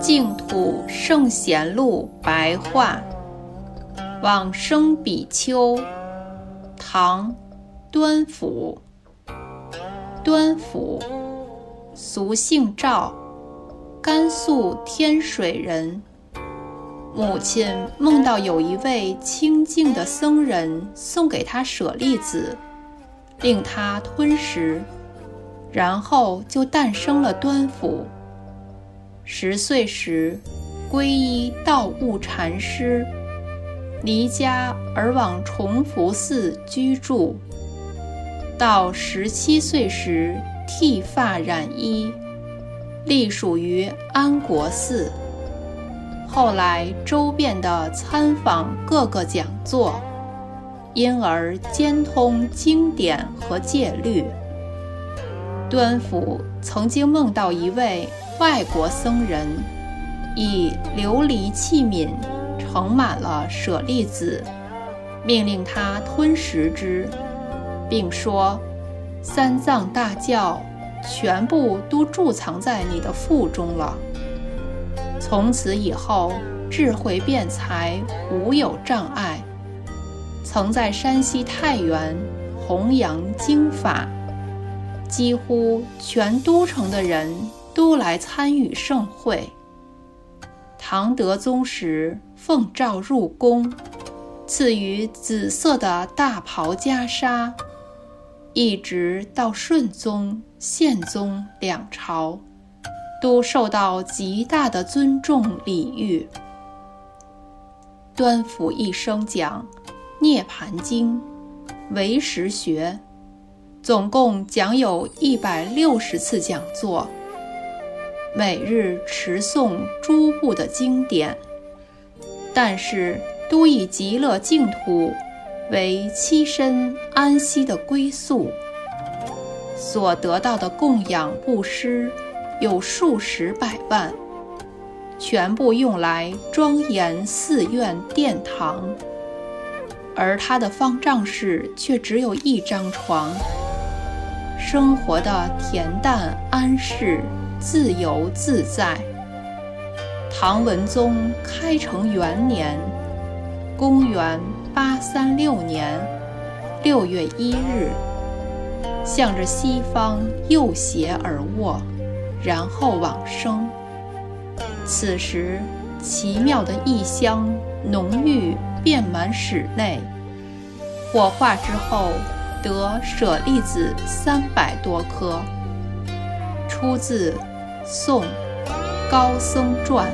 净土圣贤录白话，往生比丘，唐，端甫。端甫，俗姓赵，甘肃天水人。母亲梦到有一位清净的僧人送给他舍利子，令他吞食，然后就诞生了端甫。十岁时，皈依道悟禅师，离家而往崇福寺居住。到十七岁时，剃发染衣，隶属于安国寺。后来周遍地参访各个讲座，因而兼通经典和戒律。端甫曾经梦到一位。外国僧人以琉璃器皿盛满了舍利子，命令他吞食之，并说：“三藏大教全部都贮藏在你的腹中了。从此以后，智慧辩才无有障碍。曾在山西太原弘扬经法，几乎全都城的人。”都来参与盛会。唐德宗时奉诏入宫，赐予紫色的大袍袈裟，一直到顺宗、宪宗两朝，都受到极大的尊重礼遇。端甫一生讲《涅盘经》、唯识学，总共讲有一百六十次讲座。每日持诵诸部的经典，但是都以极乐净土为栖身安息的归宿。所得到的供养布施有数十百万，全部用来庄严寺院殿堂，而他的方丈室却只有一张床，生活的恬淡安适。自由自在。唐文宗开成元年，公元八三六年六月一日，向着西方右斜而卧，然后往生。此时，奇妙的异香浓郁遍满室内。火化之后，得舍利子三百多颗。出自《宋高僧传》。